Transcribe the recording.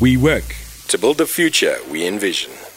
We work to build the future we envision.